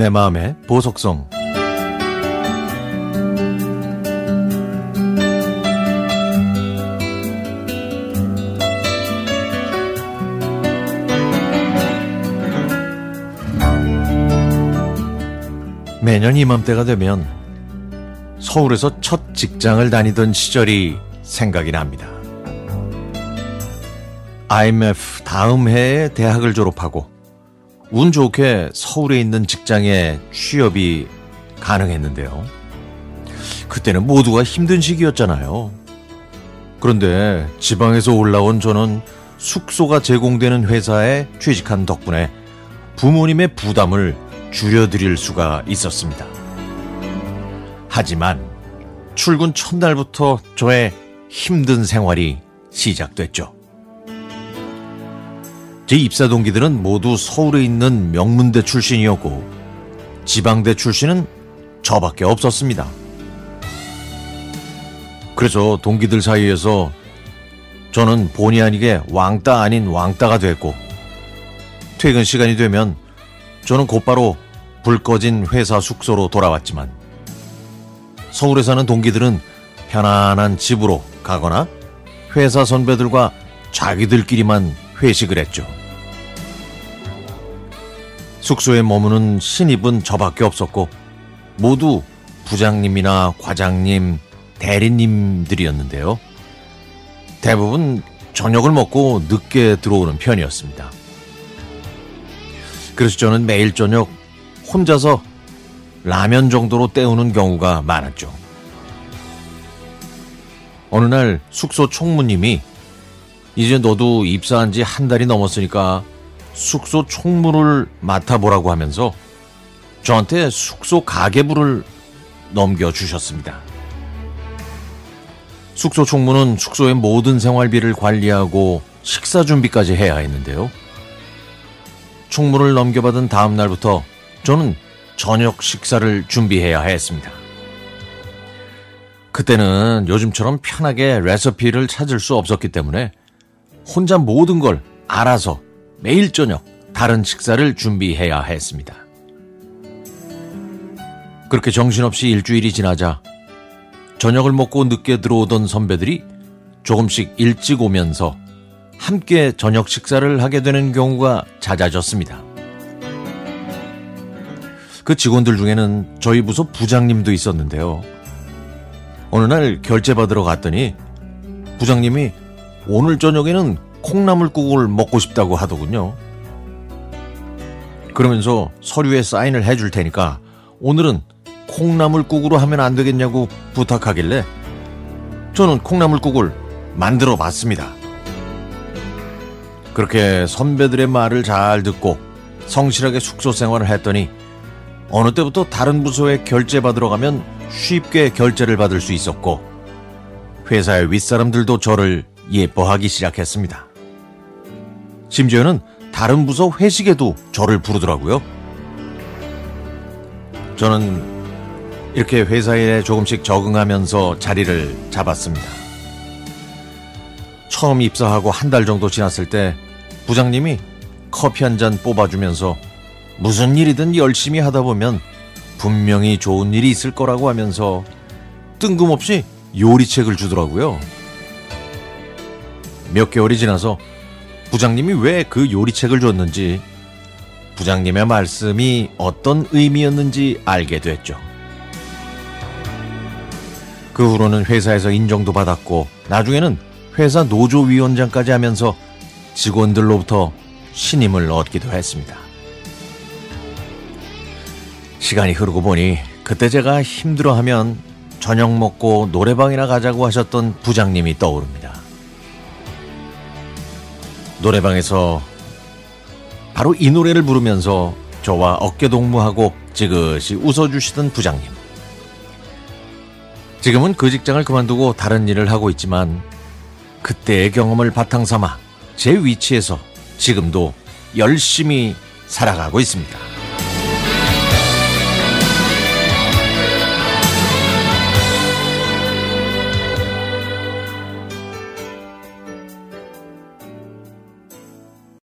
내 마음의 보석성 매년 이맘때가 되면 서울에서 첫 직장을 다니던 시절이 생각이 납니다. IMF 다음 해에 대학을 졸업하고 운 좋게 서울에 있는 직장에 취업이 가능했는데요. 그때는 모두가 힘든 시기였잖아요. 그런데 지방에서 올라온 저는 숙소가 제공되는 회사에 취직한 덕분에 부모님의 부담을 줄여드릴 수가 있었습니다. 하지만 출근 첫날부터 저의 힘든 생활이 시작됐죠. 제 입사 동기들은 모두 서울에 있는 명문대 출신이었고 지방대 출신은 저밖에 없었습니다. 그래서 동기들 사이에서 저는 본의 아니게 왕따 아닌 왕따가 됐고 퇴근 시간이 되면 저는 곧바로 불 꺼진 회사 숙소로 돌아왔지만 서울에 사는 동기들은 편안한 집으로 가거나 회사 선배들과 자기들끼리만 회식을 했죠. 숙소에 머무는 신입은 저밖에 없었고 모두 부장님이나 과장님, 대리님들이었는데요. 대부분 저녁을 먹고 늦게 들어오는 편이었습니다. 그래서 저는 매일 저녁 혼자서 라면 정도로 때우는 경우가 많았죠. 어느 날 숙소 총무님이 이제 너도 입사한 지 한 달이 넘었으니까 숙소 총무를 맡아보라고 하면서 저한테 숙소 가계부를 넘겨주셨습니다. 숙소 총무는 숙소의 모든 생활비를 관리하고 식사 준비까지 해야 했는데요. 총무를 넘겨받은 다음 날부터 저는 저녁 식사를 준비해야 했습니다. 그때는 요즘처럼 편하게 레시피를 찾을 수 없었기 때문에 혼자 모든 걸 알아서 매일 저녁 다른 식사를 준비해야 했습니다. 그렇게 정신없이 일주일이 지나자 저녁을 먹고 늦게 들어오던 선배들이 조금씩 일찍 오면서 함께 저녁 식사를 하게 되는 경우가 잦아졌습니다. 그 직원들 중에는 저희 부서 부장님도 있었는데요. 어느 날 결제 받으러 갔더니 부장님이 오늘 저녁에는 콩나물국을 먹고 싶다고 하더군요. 그러면서 서류에 사인을 해줄 테니까 오늘은 콩나물국으로 하면 안 되겠냐고 부탁하길래 저는 콩나물국을 만들어 봤습니다. 그렇게 선배들의 말을 잘 듣고 성실하게 숙소 생활을 했더니 어느 때부터 다른 부서에 결제 받으러 가면 쉽게 결제를 받을 수 있었고 회사의 윗사람들도 저를 예뻐하기 시작했습니다. 심지어는 다른 부서 회식에도 저를 부르더라고요. 저는 이렇게 회사에 조금씩 적응하면서 자리를 잡았습니다. 처음 입사하고 한 달 정도 지났을 때 부장님이 커피 한 잔 뽑아주면서 무슨 일이든 열심히 하다 보면 분명히 좋은 일이 있을 거라고 하면서 뜬금없이 요리책을 주더라고요. 몇 개월이 지나서 부장님이 왜 그 요리책을 줬는지 부장님의 말씀이 어떤 의미였는지 알게 됐죠. 그 후로는 회사에서 인정도 받았고 나중에는 회사 노조위원장까지 하면서 직원들로부터 신임을 얻기도 했습니다. 시간이 흐르고 보니 그때 제가 힘들어하면 저녁 먹고 노래방이나 가자고 하셨던 부장님이 떠오릅니다. 노래방에서 바로 이 노래를 부르면서 저와 어깨 동무하고 지그시 웃어주시던 부장님. 지금은 그 직장을 그만두고 다른 일을 하고 있지만 그때의 경험을 바탕 삼아 제 위치에서 지금도 열심히 살아가고 있습니다.